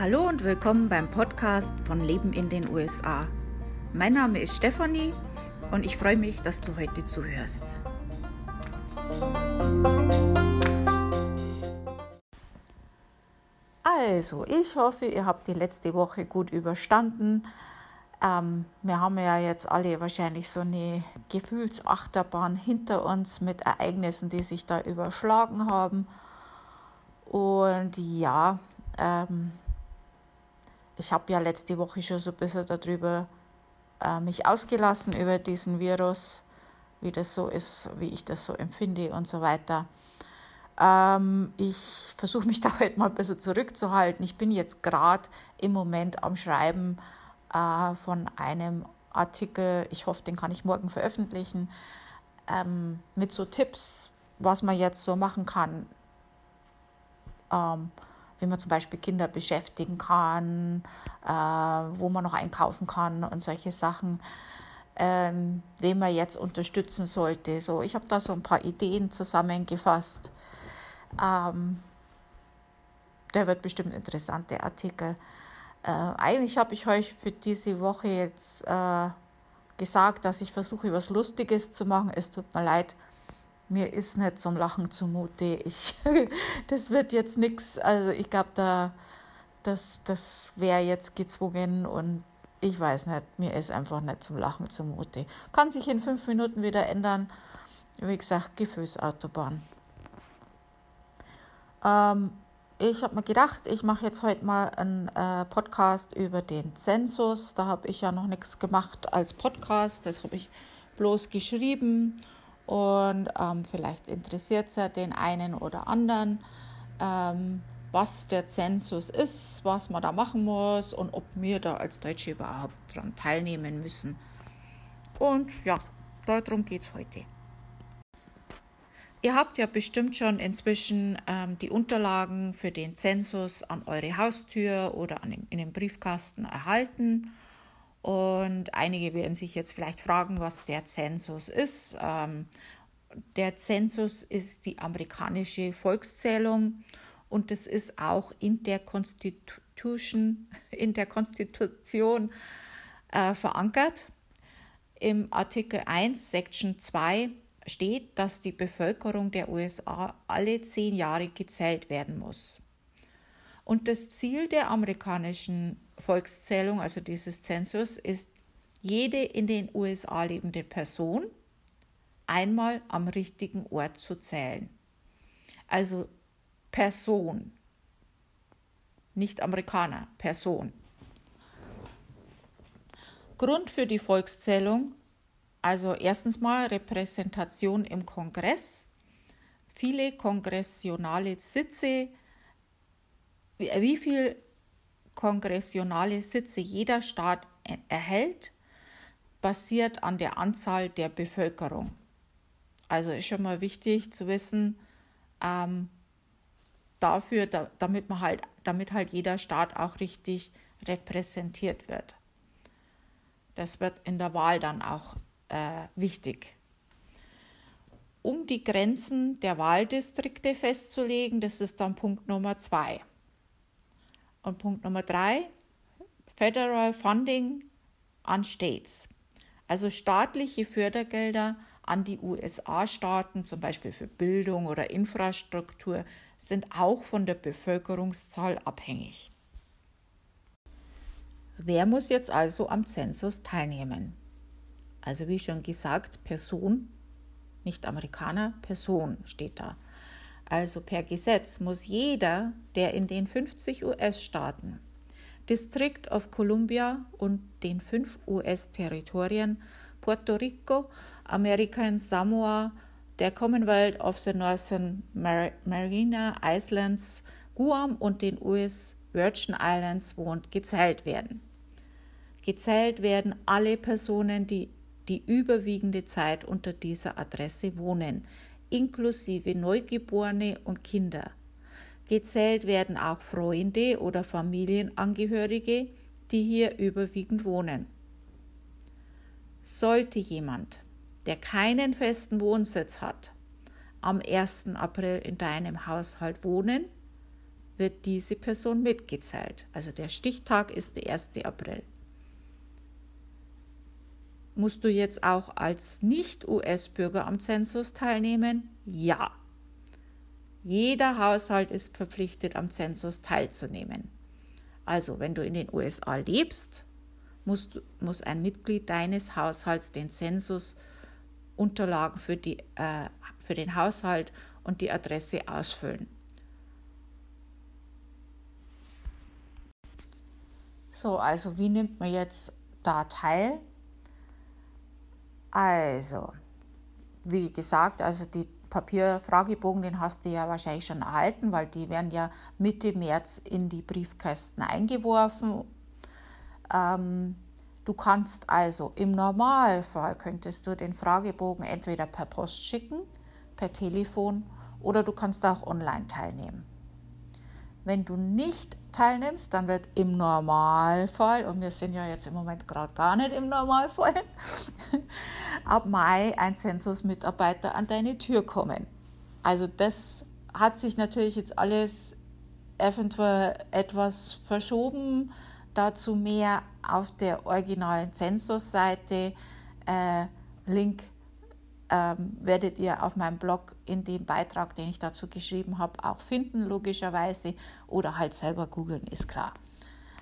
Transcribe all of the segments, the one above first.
Hallo und willkommen beim Podcast von Leben in den USA. Mein Name ist Stefanie und ich freue mich, dass du heute zuhörst. Also, ich hoffe, ihr habt die letzte Woche gut überstanden. Ähm, wir haben ja jetzt alle wahrscheinlich so eine Gefühlsachterbahn hinter uns mit Ereignissen, die sich da überschlagen haben. Und ja, ähm, ich habe ja letzte Woche schon so ein bisschen darüber äh, mich ausgelassen über diesen Virus, wie das so ist, wie ich das so empfinde und so weiter. Ähm, ich versuche mich da heute mal ein bisschen zurückzuhalten. Ich bin jetzt gerade im Moment am Schreiben äh, von einem Artikel, ich hoffe, den kann ich morgen veröffentlichen, ähm, mit so Tipps, was man jetzt so machen kann. Ähm, wie man zum Beispiel Kinder beschäftigen kann, äh, wo man noch einkaufen kann und solche Sachen, ähm, wen man jetzt unterstützen sollte. So, ich habe da so ein paar Ideen zusammengefasst. Ähm, der wird bestimmt interessant, der Artikel. Äh, eigentlich habe ich euch für diese Woche jetzt äh, gesagt, dass ich versuche, was Lustiges zu machen. Es tut mir leid, mir ist nicht zum Lachen zumute. Ich, das wird jetzt nichts, also ich glaube, da, das, das wäre jetzt gezwungen und ich weiß nicht, mir ist einfach nicht zum Lachen zumute. Kann sich in fünf Minuten wieder ändern. Wie gesagt, Gefühlsautobahn. Ähm, ich habe mir gedacht, ich mache jetzt heute mal einen äh, Podcast über den Zensus. Da habe ich ja noch nichts gemacht als Podcast. Das habe ich bloß geschrieben und ähm, vielleicht interessiert es ja den einen oder anderen, ähm, was der Zensus ist, was man da machen muss und ob wir da als Deutsche überhaupt daran teilnehmen müssen. Und ja, darum geht es heute. Ihr habt ja bestimmt schon inzwischen ähm, die Unterlagen für den Zensus an eure Haustür oder an in den Briefkasten erhalten. Und einige werden sich jetzt vielleicht fragen, was der Zensus ist. Ähm, der Zensus ist die amerikanische Volkszählung und es ist auch in der Constitution, in der Konstitution äh, verankert. Im Artikel 1, Section 2 steht, dass die Bevölkerung der USA alle zehn Jahre gezählt werden muss. Und das Ziel der amerikanischen Volkszählung, also dieses Zensus, ist, jede in den USA lebende Person einmal am richtigen Ort zu zählen. Also Person, nicht Amerikaner, Person. Grund für die Volkszählung, also erstens mal Repräsentation im Kongress, viele kongressionale Sitze, wie viel kongressionale Sitze jeder Staat erhält, basiert an der Anzahl der Bevölkerung. Also ist schon mal wichtig zu wissen, ähm, dafür, da, damit man halt, damit halt jeder Staat auch richtig repräsentiert wird. Das wird in der Wahl dann auch äh, wichtig. Um die Grenzen der Wahldistrikte festzulegen, das ist dann Punkt Nummer zwei. Und Punkt Nummer drei, Federal Funding an States. Also staatliche Fördergelder an die USA-Staaten, zum Beispiel für Bildung oder Infrastruktur, sind auch von der Bevölkerungszahl abhängig. Wer muss jetzt also am Zensus teilnehmen? Also wie schon gesagt, Person, nicht Amerikaner, Person steht da. Also per Gesetz muss jeder, der in den 50 US-Staaten, District of Columbia und den fünf US-Territorien Puerto Rico, American Samoa, der Commonwealth of the Northern Mar Marina Islands, Guam und den US Virgin Islands wohnt, gezählt werden. Gezählt werden alle Personen, die die überwiegende Zeit unter dieser Adresse wohnen, inklusive Neugeborene und Kinder. Gezählt werden auch Freunde oder Familienangehörige, die hier überwiegend wohnen. Sollte jemand, der keinen festen Wohnsitz hat, am 1. April in deinem Haushalt wohnen, wird diese Person mitgezählt. Also der Stichtag ist der 1. April. Musst du jetzt auch als Nicht-US-Bürger am Zensus teilnehmen? Ja. Jeder Haushalt ist verpflichtet, am Zensus teilzunehmen. Also, wenn du in den USA lebst, musst, muss ein Mitglied deines Haushalts den Zensusunterlagen für, die, äh, für den Haushalt und die Adresse ausfüllen. So, also wie nimmt man jetzt da teil? Also, wie gesagt, also die Papierfragebogen, den hast du ja wahrscheinlich schon erhalten, weil die werden ja Mitte März in die Briefkästen eingeworfen. Ähm, du kannst also im Normalfall könntest du den Fragebogen entweder per Post schicken, per Telefon oder du kannst auch online teilnehmen. Wenn du nicht teilnimmst, dann wird im Normalfall, und wir sind ja jetzt im Moment gerade gar nicht im Normalfall, ab Mai ein Zensusmitarbeiter an deine Tür kommen. Also das hat sich natürlich jetzt alles eventuell etwas verschoben, dazu mehr auf der originalen Zensusseite. Äh, Link ähm, werdet ihr auf meinem Blog in dem Beitrag, den ich dazu geschrieben habe, auch finden, logischerweise. Oder halt selber googeln, ist klar.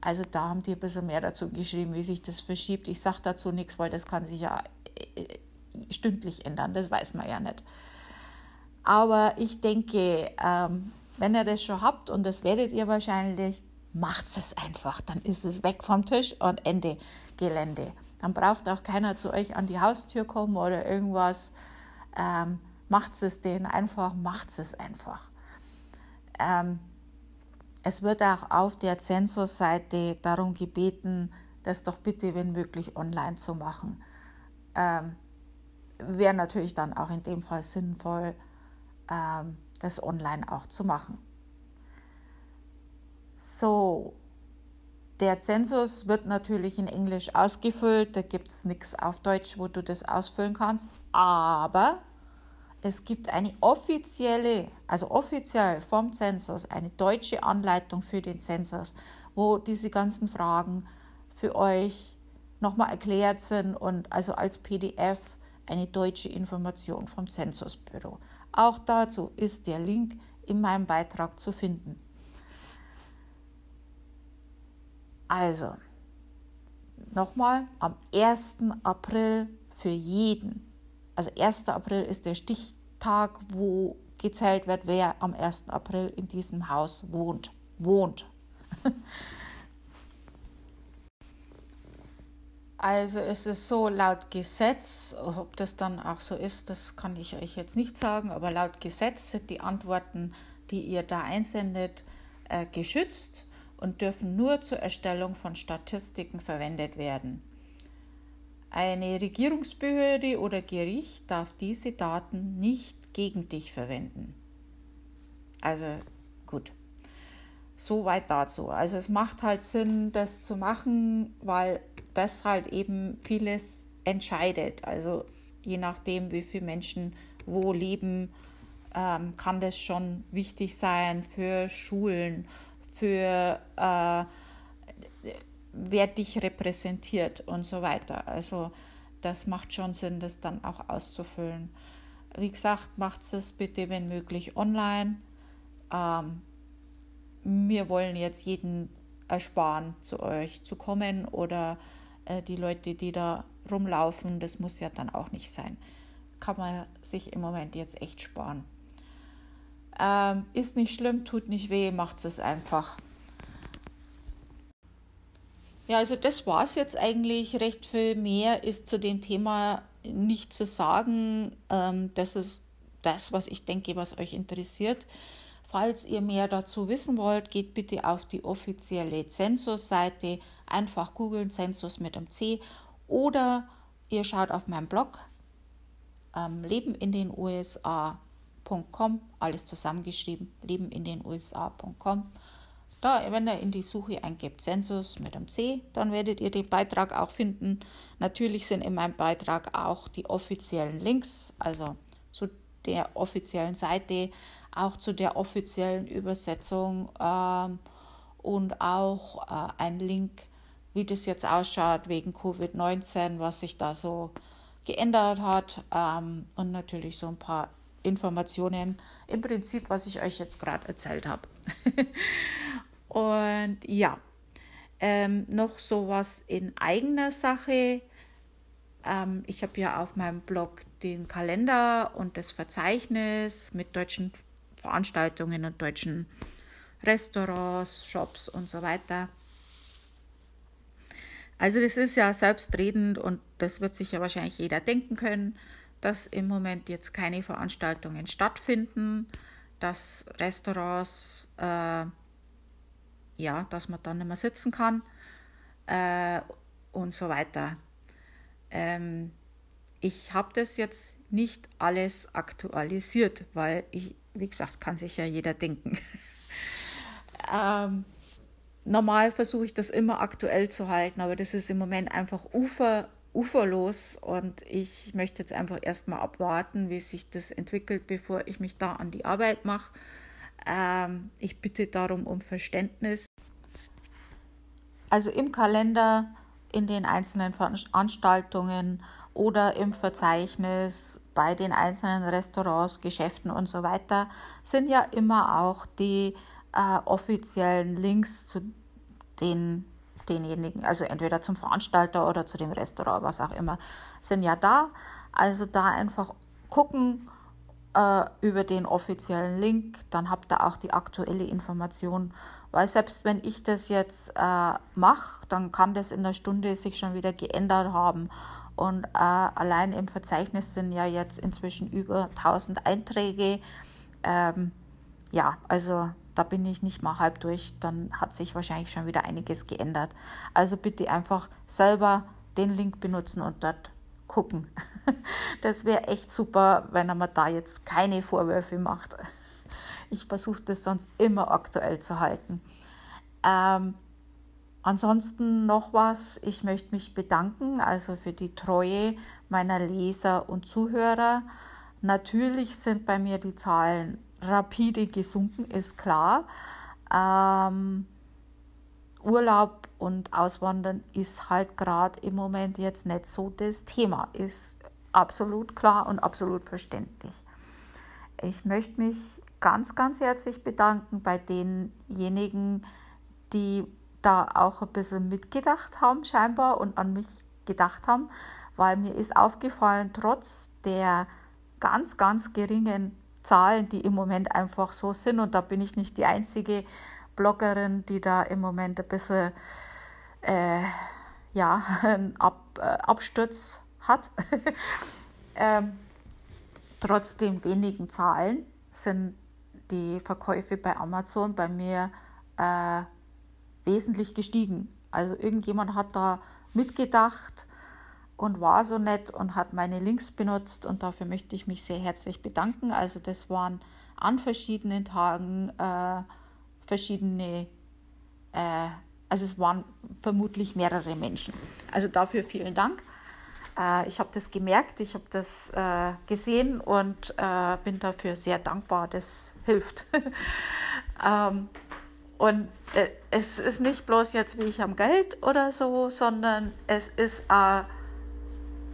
Also da haben die ein bisschen mehr dazu geschrieben, wie sich das verschiebt. Ich sage dazu nichts, weil das kann sich ja äh, äh, stündlich ändern, das weiß man ja nicht. Aber ich denke, ähm, wenn ihr das schon habt, und das werdet ihr wahrscheinlich, macht es einfach. Dann ist es weg vom Tisch und Ende Gelände. Dann braucht auch keiner zu euch an die Haustür kommen oder irgendwas. Ähm, macht es denen einfach, macht es einfach. Ähm, es wird auch auf der Zensusseite darum gebeten, das doch bitte, wenn möglich, online zu machen. Ähm, Wäre natürlich dann auch in dem Fall sinnvoll, ähm, das online auch zu machen. So, der Zensus wird natürlich in Englisch ausgefüllt, da gibt es nichts auf Deutsch, wo du das ausfüllen kannst, aber es gibt eine offizielle, also offiziell vom Zensus, eine deutsche Anleitung für den Zensus, wo diese ganzen Fragen für euch nochmal erklärt sind und also als PDF eine deutsche Information vom Zensusbüro. Auch dazu ist der Link in meinem Beitrag zu finden. Also, nochmal, am 1. April für jeden. Also 1. April ist der Stichtag, wo gezählt wird, wer am 1. April in diesem Haus wohnt. Wohnt. Also es ist so, laut Gesetz, ob das dann auch so ist, das kann ich euch jetzt nicht sagen, aber laut Gesetz sind die Antworten, die ihr da einsendet, äh, geschützt und dürfen nur zur Erstellung von Statistiken verwendet werden. Eine Regierungsbehörde oder Gericht darf diese Daten nicht gegen dich verwenden. Also gut, soweit dazu. Also es macht halt Sinn, das zu machen, weil das halt eben vieles entscheidet. Also je nachdem, wie viele Menschen wo leben, ähm, kann das schon wichtig sein für Schulen für äh, wer dich repräsentiert und so weiter. Also das macht schon Sinn, das dann auch auszufüllen. Wie gesagt, macht es bitte, wenn möglich, online. Ähm, wir wollen jetzt jeden ersparen, zu euch zu kommen oder äh, die Leute, die da rumlaufen, das muss ja dann auch nicht sein. Kann man sich im Moment jetzt echt sparen. Ähm, ist nicht schlimm, tut nicht weh, macht es einfach. Ja, also das war es jetzt eigentlich. Recht viel mehr ist zu dem Thema nicht zu sagen. Ähm, das ist das, was ich denke, was euch interessiert. Falls ihr mehr dazu wissen wollt, geht bitte auf die offizielle Zensus-Seite. Einfach googeln Zensus mit einem C oder ihr schaut auf meinem Blog ähm, Leben in den USA USA.com, alles zusammengeschrieben, leben in den USA.com. Da, wenn ihr in die Suche eingebt Census mit einem C, dann werdet ihr den Beitrag auch finden. Natürlich sind in meinem Beitrag auch die offiziellen Links, also zu der offiziellen Seite, auch zu der offiziellen Übersetzung ähm, und auch äh, ein Link, wie das jetzt ausschaut wegen Covid-19, was sich da so geändert hat ähm, und natürlich so ein paar Informationen im Prinzip, was ich euch jetzt gerade erzählt habe. und ja, ähm, noch sowas in eigener Sache. Ähm, ich habe ja auf meinem Blog den Kalender und das Verzeichnis mit deutschen Veranstaltungen und deutschen Restaurants, Shops und so weiter. Also das ist ja selbstredend und das wird sich ja wahrscheinlich jeder denken können, dass im Moment jetzt keine Veranstaltungen stattfinden, dass Restaurants, äh, ja, dass man dann nicht mehr sitzen kann äh, und so weiter. Ähm, ich habe das jetzt nicht alles aktualisiert, weil ich, wie gesagt, kann sich ja jeder denken. ähm, normal versuche ich das immer aktuell zu halten, aber das ist im Moment einfach ufer, uferlos und ich möchte jetzt einfach erstmal abwarten, wie sich das entwickelt, bevor ich mich da an die Arbeit mache. Ähm, ich bitte darum um Verständnis. Also im Kalender, in den einzelnen Veranstaltungen oder im Verzeichnis bei den einzelnen Restaurants, Geschäften und so weiter sind ja immer auch die äh, offiziellen Links zu den, denjenigen, also entweder zum Veranstalter oder zu dem Restaurant, was auch immer, sind ja da. Also da einfach gucken äh, über den offiziellen Link, dann habt ihr auch die aktuelle Information. Weil selbst wenn ich das jetzt äh, mache, dann kann das in der Stunde sich schon wieder geändert haben. Und äh, allein im Verzeichnis sind ja jetzt inzwischen über 1000 Einträge. Ähm, ja, also da bin ich nicht mal halb durch, dann hat sich wahrscheinlich schon wieder einiges geändert. Also bitte einfach selber den Link benutzen und dort gucken. Das wäre echt super, wenn er mir da jetzt keine Vorwürfe macht. Ich versuche das sonst immer aktuell zu halten. Ähm, ansonsten noch was. Ich möchte mich bedanken, also für die Treue meiner Leser und Zuhörer. Natürlich sind bei mir die Zahlen rapide gesunken, ist klar. Ähm, Urlaub und Auswandern ist halt gerade im Moment jetzt nicht so das Thema, ist absolut klar und absolut verständlich. Ich möchte mich ganz, ganz herzlich bedanken bei denjenigen, die da auch ein bisschen mitgedacht haben, scheinbar, und an mich gedacht haben, weil mir ist aufgefallen, trotz der ganz, ganz geringen Zahlen, die im Moment einfach so sind. Und da bin ich nicht die einzige Bloggerin, die da im Moment ein bisschen äh, ja, einen Ab, äh, Absturz hat. ähm, trotz den wenigen Zahlen sind die Verkäufe bei Amazon bei mir äh, wesentlich gestiegen. Also irgendjemand hat da mitgedacht und war so nett und hat meine Links benutzt und dafür möchte ich mich sehr herzlich bedanken. Also das waren an verschiedenen Tagen äh, verschiedene, äh, also es waren vermutlich mehrere Menschen. Also dafür vielen Dank. Äh, ich habe das gemerkt, ich habe das äh, gesehen und äh, bin dafür sehr dankbar. Das hilft. ähm, und äh, es ist nicht bloß jetzt wie ich am Geld oder so, sondern es ist äh,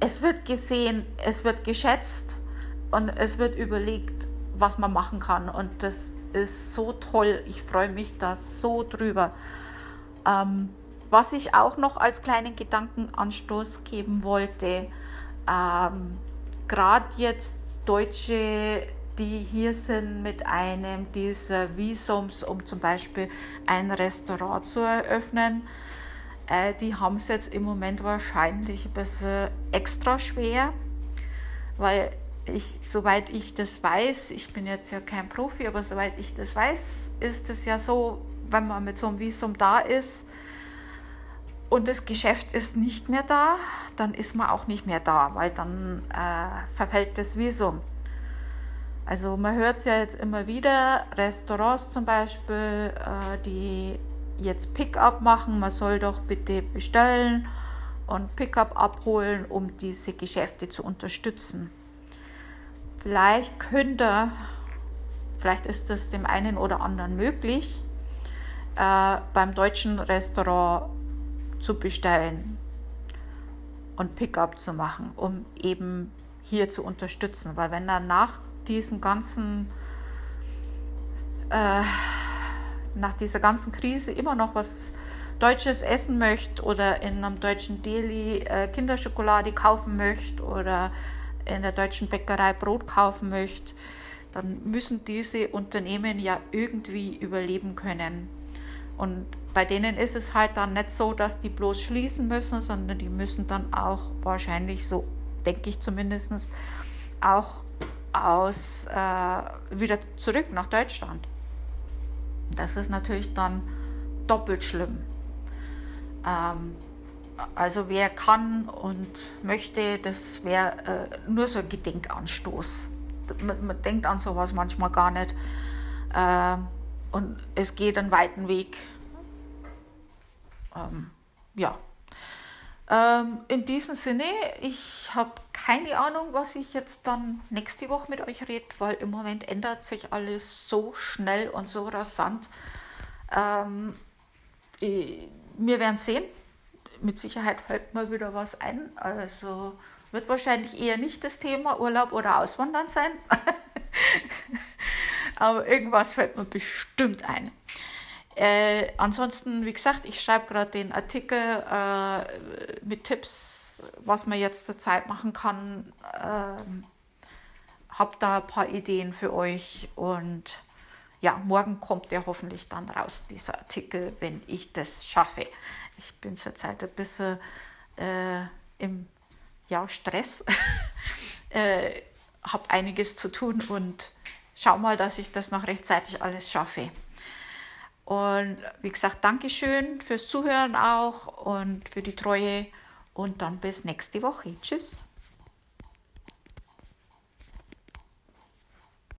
es wird gesehen, es wird geschätzt und es wird überlegt, was man machen kann. Und das ist so toll. Ich freue mich da so drüber. Ähm, was ich auch noch als kleinen Gedankenanstoß geben wollte, ähm, gerade jetzt Deutsche, die hier sind mit einem dieser Visums, um zum Beispiel ein Restaurant zu eröffnen, äh, die haben es jetzt im Moment wahrscheinlich ein bisschen extra schwer, weil ich, soweit ich das weiß, ich bin jetzt ja kein Profi, aber soweit ich das weiß, ist es ja so, wenn man mit so einem Visum da ist und das Geschäft ist nicht mehr da, dann ist man auch nicht mehr da, weil dann äh, verfällt das Visum. Also man hört es ja jetzt immer wieder, Restaurants zum Beispiel, äh, die jetzt Pickup machen, man soll doch bitte bestellen und Pickup abholen, um diese Geschäfte zu unterstützen. Vielleicht könnt ihr vielleicht ist es dem einen oder anderen möglich, äh, beim deutschen Restaurant zu bestellen und Pickup zu machen, um eben hier zu unterstützen. Weil wenn er nach diesem ganzen, äh, nach dieser ganzen Krise immer noch was Deutsches essen möchte oder in einem deutschen Deli äh, Kinderschokolade kaufen möchte oder in der deutschen Bäckerei Brot kaufen möchte, dann müssen diese Unternehmen ja irgendwie überleben können. Und bei denen ist es halt dann nicht so, dass die bloß schließen müssen, sondern die müssen dann auch wahrscheinlich, so denke ich zumindest, auch aus, äh, wieder zurück nach Deutschland. Das ist natürlich dann doppelt schlimm. Ähm, also wer kann und möchte, das wäre äh, nur so ein Gedenkanstoß. Man, man, denkt an sowas manchmal gar nicht. Äh, und es geht einen weiten Weg. Ähm, ja. Ähm, in diesem Sinne, ich habe keine Ahnung, was ich jetzt dann nächste Woche mit euch rede, weil im Moment ändert sich alles so schnell und so rasant. Ähm, wir werden sehen. Mit Sicherheit fällt mir wieder was ein. Also wird wahrscheinlich eher nicht das Thema Urlaub oder Auswandern sein. Aber irgendwas fällt mir bestimmt ein. Äh, ansonsten, wie gesagt, ich schreibe gerade den Artikel äh, mit Tipps, was man jetzt zur Zeit machen kann. Ähm, habe da ein paar Ideen für euch und ja, morgen kommt der hoffentlich dann raus, dieser Artikel, wenn ich das schaffe. Ich bin zurzeit ein bisschen äh, im ja, Stress, äh, habe einiges zu tun und schau mal, dass ich das noch rechtzeitig alles schaffe. Und wie gesagt, Dankeschön fürs Zuhören auch und für die Treue und dann bis nächste Woche. Tschüss.